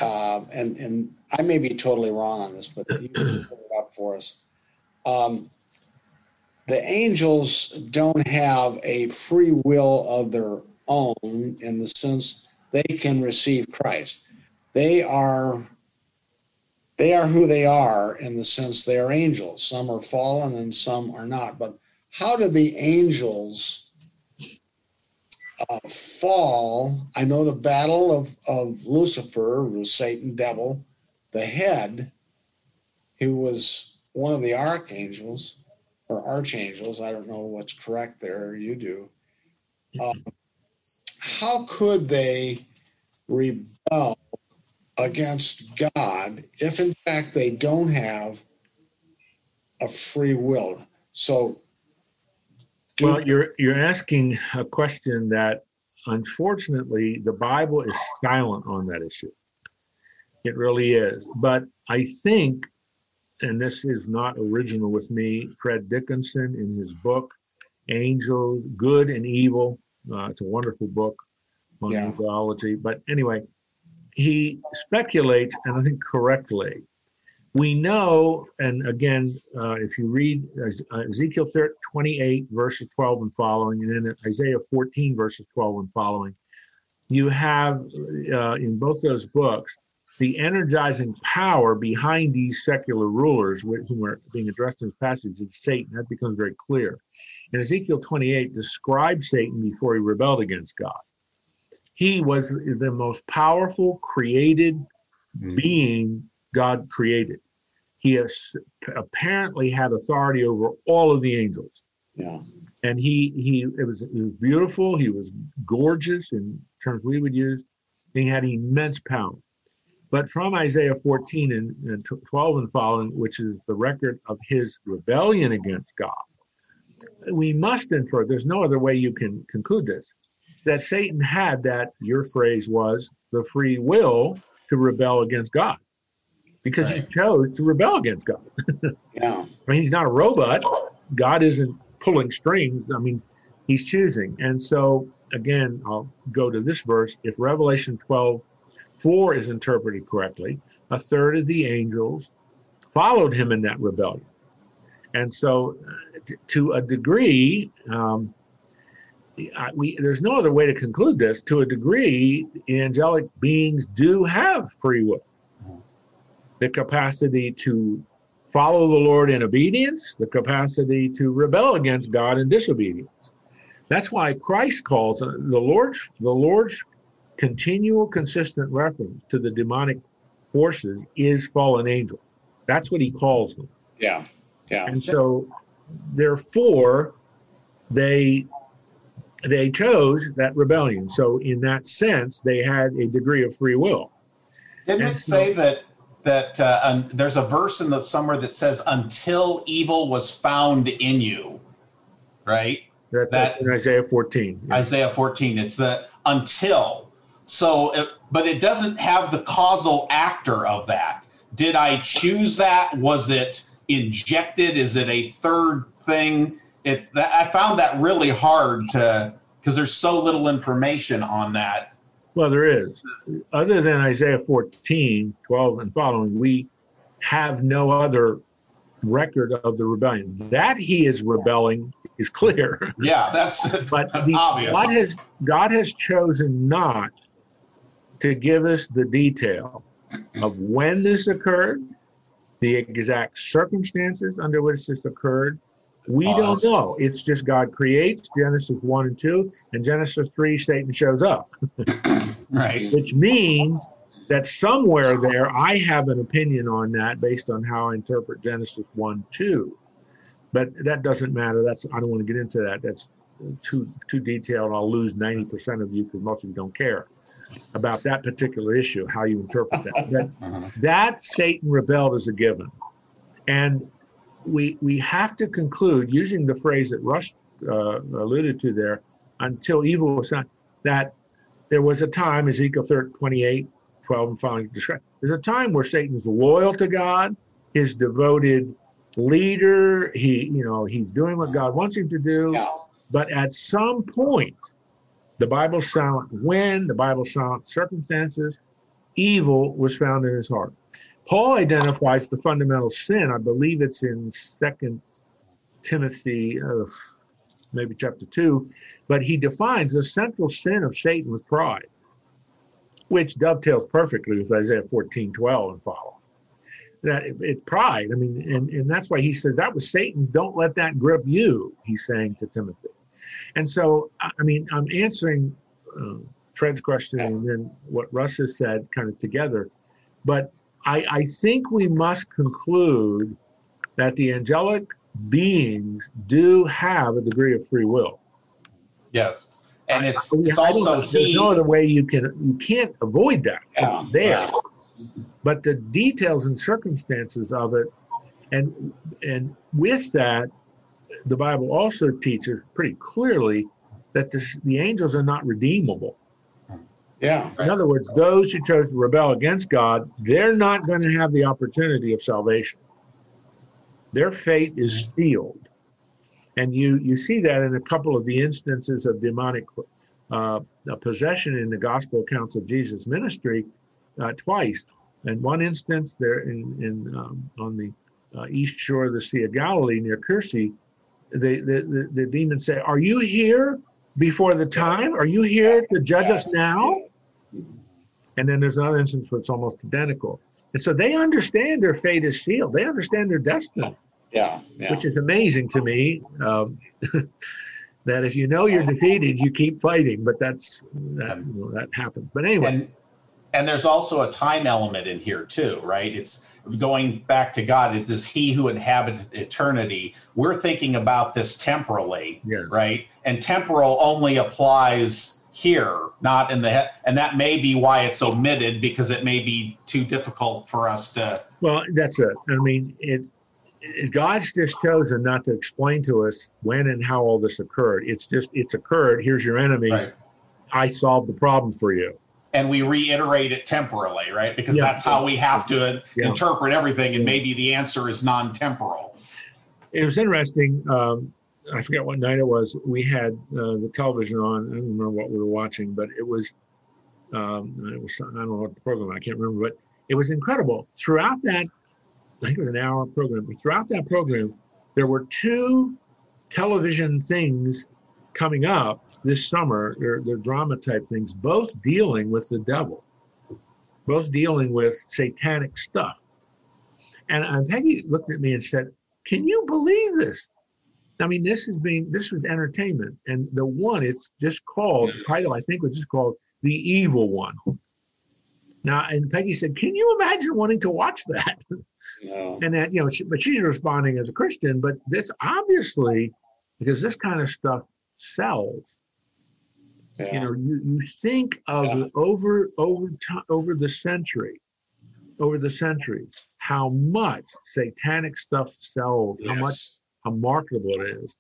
uh, and and I may be totally wrong on this, but you can put it up for us. Um, the angels don't have a free will of their own in the sense they can receive Christ. They are they are who they are in the sense they are angels. Some are fallen and some are not. But how did the angels uh, fall? I know the battle of, of Lucifer, Satan, devil, the head, who was one of the archangels or archangels. I don't know what's correct there. You do. Um, how could they rebel against God if, in fact, they don't have a free will? So, well, you're you're asking a question that, unfortunately, the Bible is silent on that issue. It really is. But I think and this is not original with me, Fred Dickason in his book, Angels, Good and Evil. Uh, it's a wonderful book on yeah. But anyway, he speculates, and I think correctly, we know, and again, uh, if you read uh, Ezekiel 28, verses 12 and following, and then Isaiah 14, verses 12 and following, you have uh, in both those books the energizing power behind these secular rulers whom are being addressed in this passage is Satan. That becomes very clear. And Ezekiel 28 describes Satan before he rebelled against God. He was the most powerful created mm-hmm. being God created. He apparently had authority over all of the angels. Yeah. And he he it was it was beautiful. He was gorgeous in terms we would use. he had immense power. But from Isaiah 14 and, and 12 and following, which is the record of his rebellion against God, we must infer, there's no other way you can conclude this, that Satan had that, your phrase was, the free will to rebel against God because right. he chose to rebel against God. yeah. I mean, he's not a robot. God isn't pulling strings. I mean, he's choosing. And so, again, I'll go to this verse. If Revelation 12 4 is interpreted correctly, a third of the angels followed him in that rebellion. And so, t- to a degree, um, I, we, there's no other way to conclude this. To a degree, angelic beings do have free will the capacity to follow the Lord in obedience, the capacity to rebel against God in disobedience. That's why Christ calls the Lord's the Lord's continual consistent reference to the demonic forces is fallen angels. That's what he calls them. Yeah. Yeah. And so therefore they they chose that rebellion. So in that sense they had a degree of free will. Didn't and it so, say that that uh, um, there's a verse in the somewhere that says until evil was found in you right that, that's in isaiah 14 yeah. isaiah 14 it's the until so it, but it doesn't have the causal actor of that did i choose that was it injected is it a third thing it that, i found that really hard to because there's so little information on that well, there is. Other than Isaiah 14, 12 and following, we have no other record of the rebellion. That he is rebelling is clear. Yeah, that's but the, obvious. God has, God has chosen not to give us the detail of when this occurred, the exact circumstances under which this occurred, we don't know. It's just God creates Genesis 1 and 2, and Genesis 3, Satan shows up. right. Which means that somewhere there, I have an opinion on that based on how I interpret Genesis 1 2. But that doesn't matter. That's I don't want to get into that. That's too too detailed. I'll lose 90% of you because most of you don't care about that particular issue, how you interpret that. That, uh-huh. that Satan rebelled is a given. And we we have to conclude using the phrase that Russ uh, alluded to there, until evil was not that there was a time Ezekiel 28, 12 and following described. There's a time where Satan is loyal to God, his devoted leader. He you know he's doing what God wants him to do, yeah. but at some point, the Bible's silent when the Bible's silent circumstances, evil was found in his heart. Paul identifies the fundamental sin. I believe it's in Second Timothy, uh, maybe chapter two, but he defines the central sin of Satan was pride, which dovetails perfectly with Isaiah 14, 12 and follow. That it, it pride. I mean, and, and that's why he says that was Satan. Don't let that grip you. He's saying to Timothy. And so, I mean, I'm answering uh, Fred's question and then what Russ has said kind of together. But I, I think we must conclude that the angelic beings do have a degree of free will. Yes. And it's, it's also he, there's no other way you can you can't avoid that yeah, there. Right. But the details and circumstances of it, and and with that, the Bible also teaches pretty clearly that this, the angels are not redeemable. Yeah. In other words, those who chose to rebel against God, they're not going to have the opportunity of salvation. Their fate is sealed. And you, you see that in a couple of the instances of demonic uh, possession in the gospel accounts of Jesus' ministry uh, twice. In one instance there in, in um, on the uh, east shore of the Sea of Galilee near Kursi, the, the, the, the demons say, Are you here before the time? Are you here to judge us now? And then there's another instance where it's almost identical. And so they understand their fate is sealed. They understand their destiny. Yeah, yeah. Which is amazing to me. Um, that if you know you're defeated, you keep fighting. But that's that, you know, that happens. But anyway. And, and there's also a time element in here too, right? It's going back to God. It is He who inhabits eternity. We're thinking about this temporally, yes. right? And temporal only applies here, not in the head. And that may be why it's omitted because it may be too difficult for us to. Well, that's it. I mean, it, it, God's just chosen not to explain to us when and how all this occurred. It's just, it's occurred. Here's your enemy. Right. I solved the problem for you. And we reiterate it temporally, right? Because Yeah. that's how we have to Yeah. interpret everything. And maybe the answer is non temporal. It was interesting. Um, I forget what night it was. We had uh, the television on. I don't remember what we were watching, but it was, um, it was, I don't know what the program, I can't remember, but it was incredible. Throughout that, I think it was an hour program, but throughout that program, there were two television things coming up this summer. They're, they're drama type things, both dealing with the devil, both dealing with satanic stuff. And, and Peggy looked at me and said, Can you believe this? I mean, this is being this was entertainment, and the one it's just called the title I think was just called the evil one. Now, and Peggy said, "Can you imagine wanting to watch that?" No. and that you know, she, but she's responding as a Christian, but this obviously because this kind of stuff sells. You know, you, you think of Yeah. over over time over the century, over the century, how much satanic stuff sells, how much how marketable it is,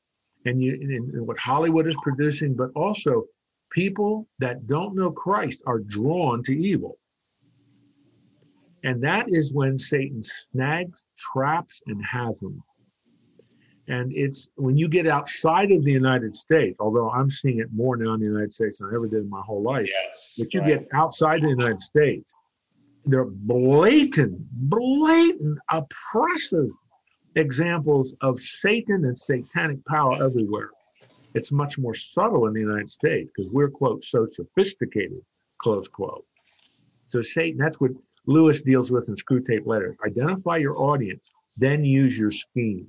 and you and, and what Hollywood is producing, but also people that don't know Christ are drawn to evil. And that is when Satan snags, traps, and has them. And it's when you get outside of the United States, although I'm seeing it more now in the United States than I ever did in my whole life. Yes. But you right. get outside the United States, they're blatant, blatant, oppressive examples of Satan and satanic power everywhere. It's much more subtle in the United States because we're, quote, so sophisticated, close quote. So Satan, that's what Lewis deals with in Screwtape Letters. Identify your audience, then use your scheme.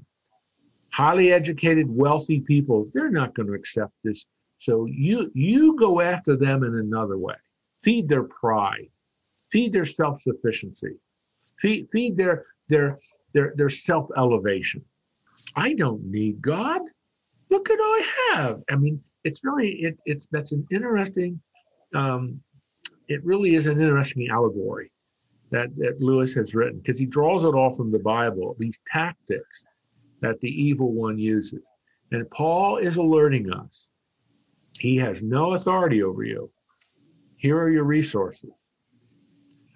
Highly educated, wealthy people, they're not going to accept this. So you you go after them in another way. Feed their pride, feed their self-sufficiency, feed, feed their their their their self-elevation. I don't need God. Look at all I have. I mean, it's really it, it's that's an interesting. Um, it really is an interesting allegory that, that Lewis has written because he draws it all from the Bible. These tactics that the evil one uses, and Paul is alerting us. He has no authority over you. Here are your resources.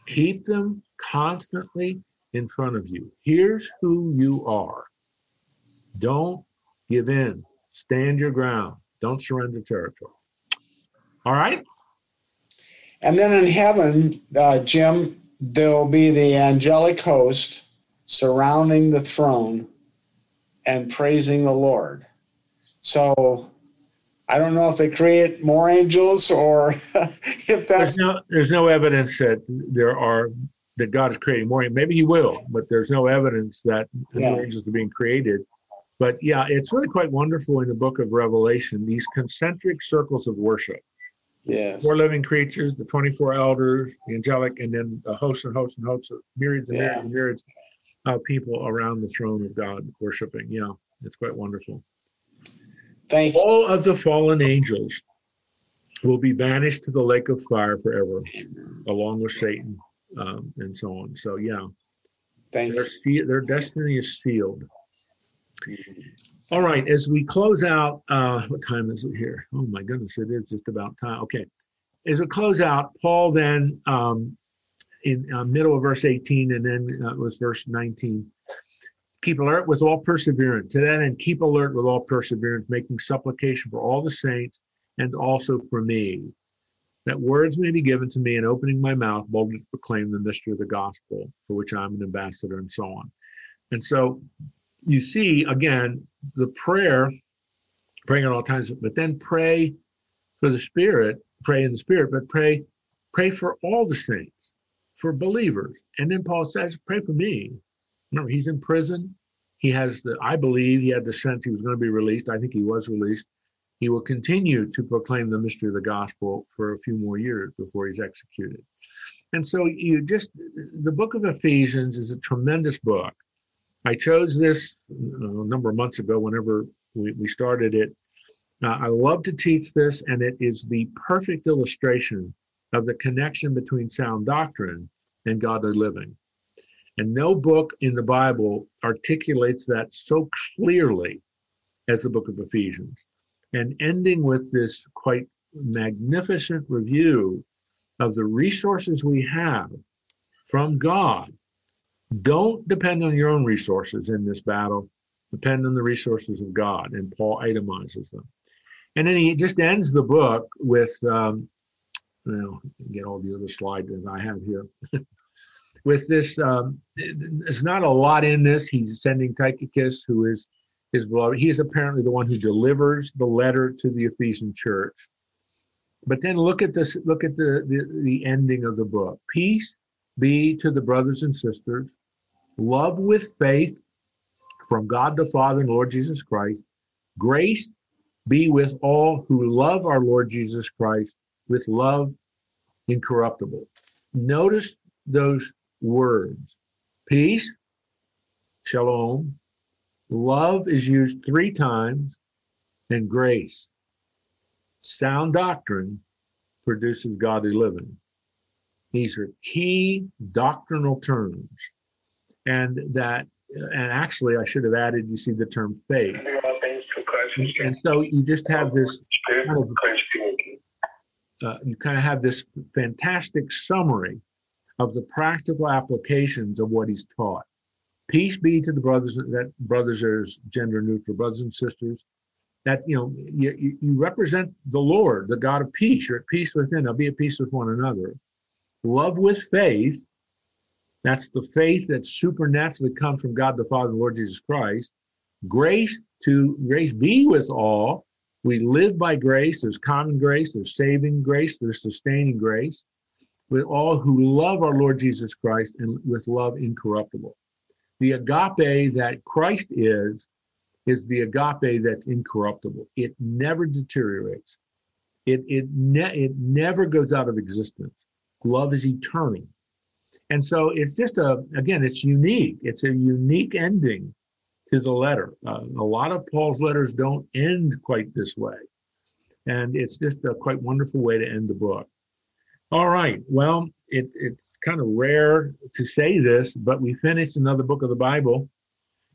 Keep them constantly in front of you. Here's who you are. Don't give in. Stand your ground. Don't surrender territory. All right? And then in heaven, uh, Jim, there'll be the angelic host surrounding the throne and praising the Lord. So I don't know if they create more angels or if There's that's no, there's no evidence that there are that God is creating more. Maybe He will, but there's no evidence that Yeah. angels are being created. But yeah, it's really quite wonderful in the book of Revelation. These concentric circles of worship: yes. four living creatures, the 24 elders, the angelic, and then the hosts and hosts and hosts of myriads and myriads and myriads people around the throne of God worshiping. Yeah, it's quite wonderful. Thank you. All of the fallen angels will be banished to the lake of fire forever, along with Satan um, and so on. So yeah, Thank their, you. their destiny is sealed. All right, as we close out, uh, what time is it here? Oh my goodness, it is just about time. Okay, as we close out, Paul then um, in uh, middle of verse 18 and then uh, it was verse 19. Keep alert with all perseverance. To that end, keep alert with all perseverance, making supplication for all the saints and also for me, that words may be given to me in opening my mouth boldly to proclaim the mystery of the gospel for which I'm an ambassador and so on. And so you see again the prayer, praying at all times, but then pray for the spirit, pray in the spirit, but pray, pray for all the saints, for believers. And then Paul says, pray for me. Remember, he's in prison. He has the, I believe he had the sense he was going to be released. I think he was released. He will continue to proclaim the mystery of the gospel for a few more years before he's executed. And so you just, the book of Ephesians is a tremendous book. I chose this uh, a number of months ago whenever we, we started it. Uh, I love to teach this, and it is the perfect illustration of the connection between sound doctrine and godly living. And no book in the Bible articulates that so clearly as the book of Ephesians and ending with this quite magnificent review of the resources we have from God. Don't depend on your own resources in this battle. Depend on the resources of God. And Paul itemizes them. And then he just ends the book with, um, well, get all the other slides that I have here. with this, um, there's not a lot in this. He's sending Tychicus, who is his beloved. He is apparently the one who delivers the letter to the Ephesian church. But then look at this, look at the, the, the ending of the book. Peace be to the brothers and sisters, love with faith from God the Father and Lord Jesus Christ, grace be with all who love our Lord Jesus Christ with love incorruptible. Notice those words peace, shalom, Love is used three times, and grace. Sound doctrine produces godly living. These are key doctrinal terms. And that, and actually, I should have added, you see the term faith. And so you just have this kind of, uh, you kind of have this fantastic summary of the practical applications of what he's taught. Peace be to the brothers that brothers are gender neutral, brothers and sisters. That you know you, you represent the Lord, the God of peace. You're at peace within. Now be at peace with one another. Love with faith. That's the faith that supernaturally comes from God the Father and Lord Jesus Christ. Grace to grace be with all. We live by grace. There's common grace. There's saving grace. There's sustaining grace. With all who love our Lord Jesus Christ and with love incorruptible. The agape that Christ is, is the agape that's incorruptible. It never deteriorates. It, it, ne- it never goes out of existence. Love is eternal. And so it's just a, again, it's unique. It's a unique ending to the letter. Uh, a lot of Paul's letters don't end quite this way. And it's just a quite wonderful way to end the book. All right. Well, it, it's kind of rare to say this, but we finished another book of the Bible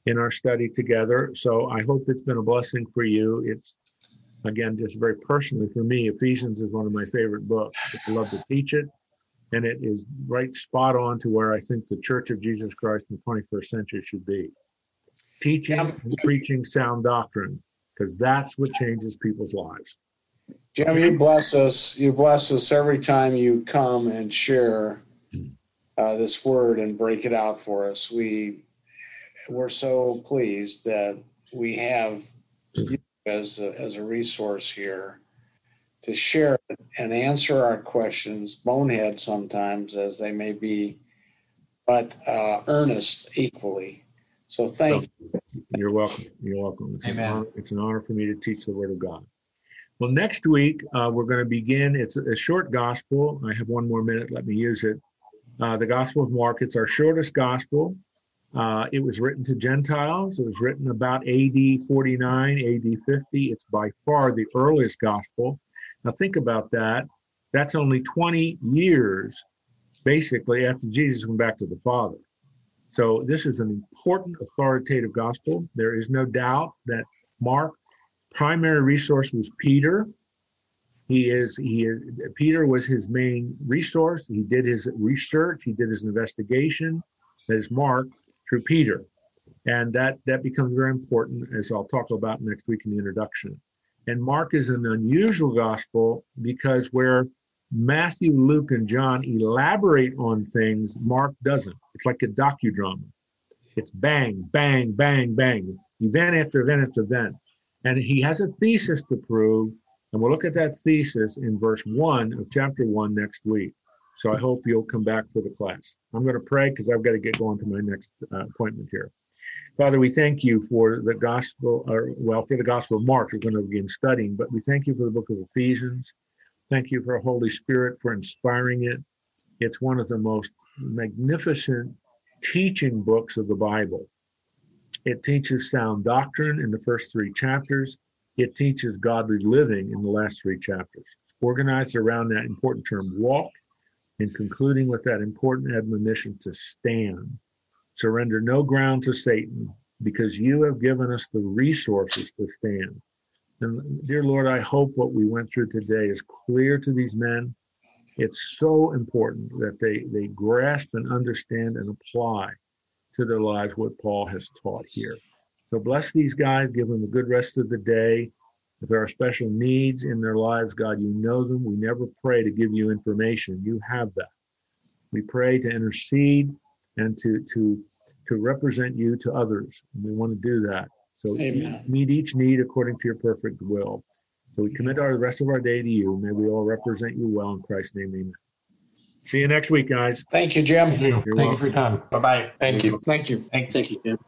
in our study together. So I hope it's been a blessing for you. It's, again, just very personally for me, Ephesians is one of my favorite books. I love to teach it. And it is right spot on to where I think the Church of Jesus Christ in the 21st century should be. Teaching and preaching sound doctrine, because that's what changes people's lives. Jim, you bless us. You bless us every time you come and share uh, this word and break it out for us. We we're so pleased that we have you as a, as a resource here to share and answer our questions, bonehead sometimes as they may be, but uh, earnest equally. So thank you. You're welcome. You're welcome. It's Amen. An honor, it's an honor for me to teach the Word of God. Well, next week, uh, we're going to begin. It's a, a, short gospel. I have one more minute. Let me use it. Uh, the Gospel of Mark. It's our shortest gospel. Uh, it was written to Gentiles. It was written about AD 49, AD 50. It's by far the earliest gospel. Now, think about that. That's only 20 years, basically, after Jesus went back to the Father. So, this is an important authoritative gospel. There is no doubt that Mark primary resource was Peter. He is he is Peter was his main resource. He did his research, he did his investigation. That is Mark through Peter, and that that becomes very important as I'll talk about next week in the introduction. And Mark is an unusual gospel because where Matthew, Luke, and John elaborate on things Mark doesn't. It's like a docudrama. It's bang, bang, bang, bang, event after event after event. And he has a thesis to prove, and we'll look at that thesis in verse one of chapter one next week. So I hope you'll come back for the class. I'm going to pray because I've got to get going to my next uh, appointment here. Father, we thank you for the gospel, or well, for the gospel of Mark, we're going to begin studying, but we thank you for the book of Ephesians. Thank you for Holy Spirit for inspiring it. It's one of the most magnificent teaching books of the Bible. It teaches sound doctrine in the first three chapters. It teaches godly living in the last three chapters. It's organized around that important term walk and concluding with that important admonition to stand. Surrender no ground to Satan because you have given us the resources to stand. And dear Lord, I hope what we went through today is clear to these men. It's so important that they, they grasp and understand and apply to their lives what Paul has taught here. So bless these guys, give them a good rest of the day. If there are special needs in their lives, God, you know them. We never pray to give you information. You have that. We pray to intercede and to to to represent you to others. And we want to do that. So Amen. meet each need according to your perfect will. So we commit our the rest of our day to you. May we all represent you well in Christ's name. Amen. See you next week, guys. Thank you, Jim. Thank you. You're Thank you for your time. Bye bye. Thank you. Thank you. Thanks. Thank you, Jim.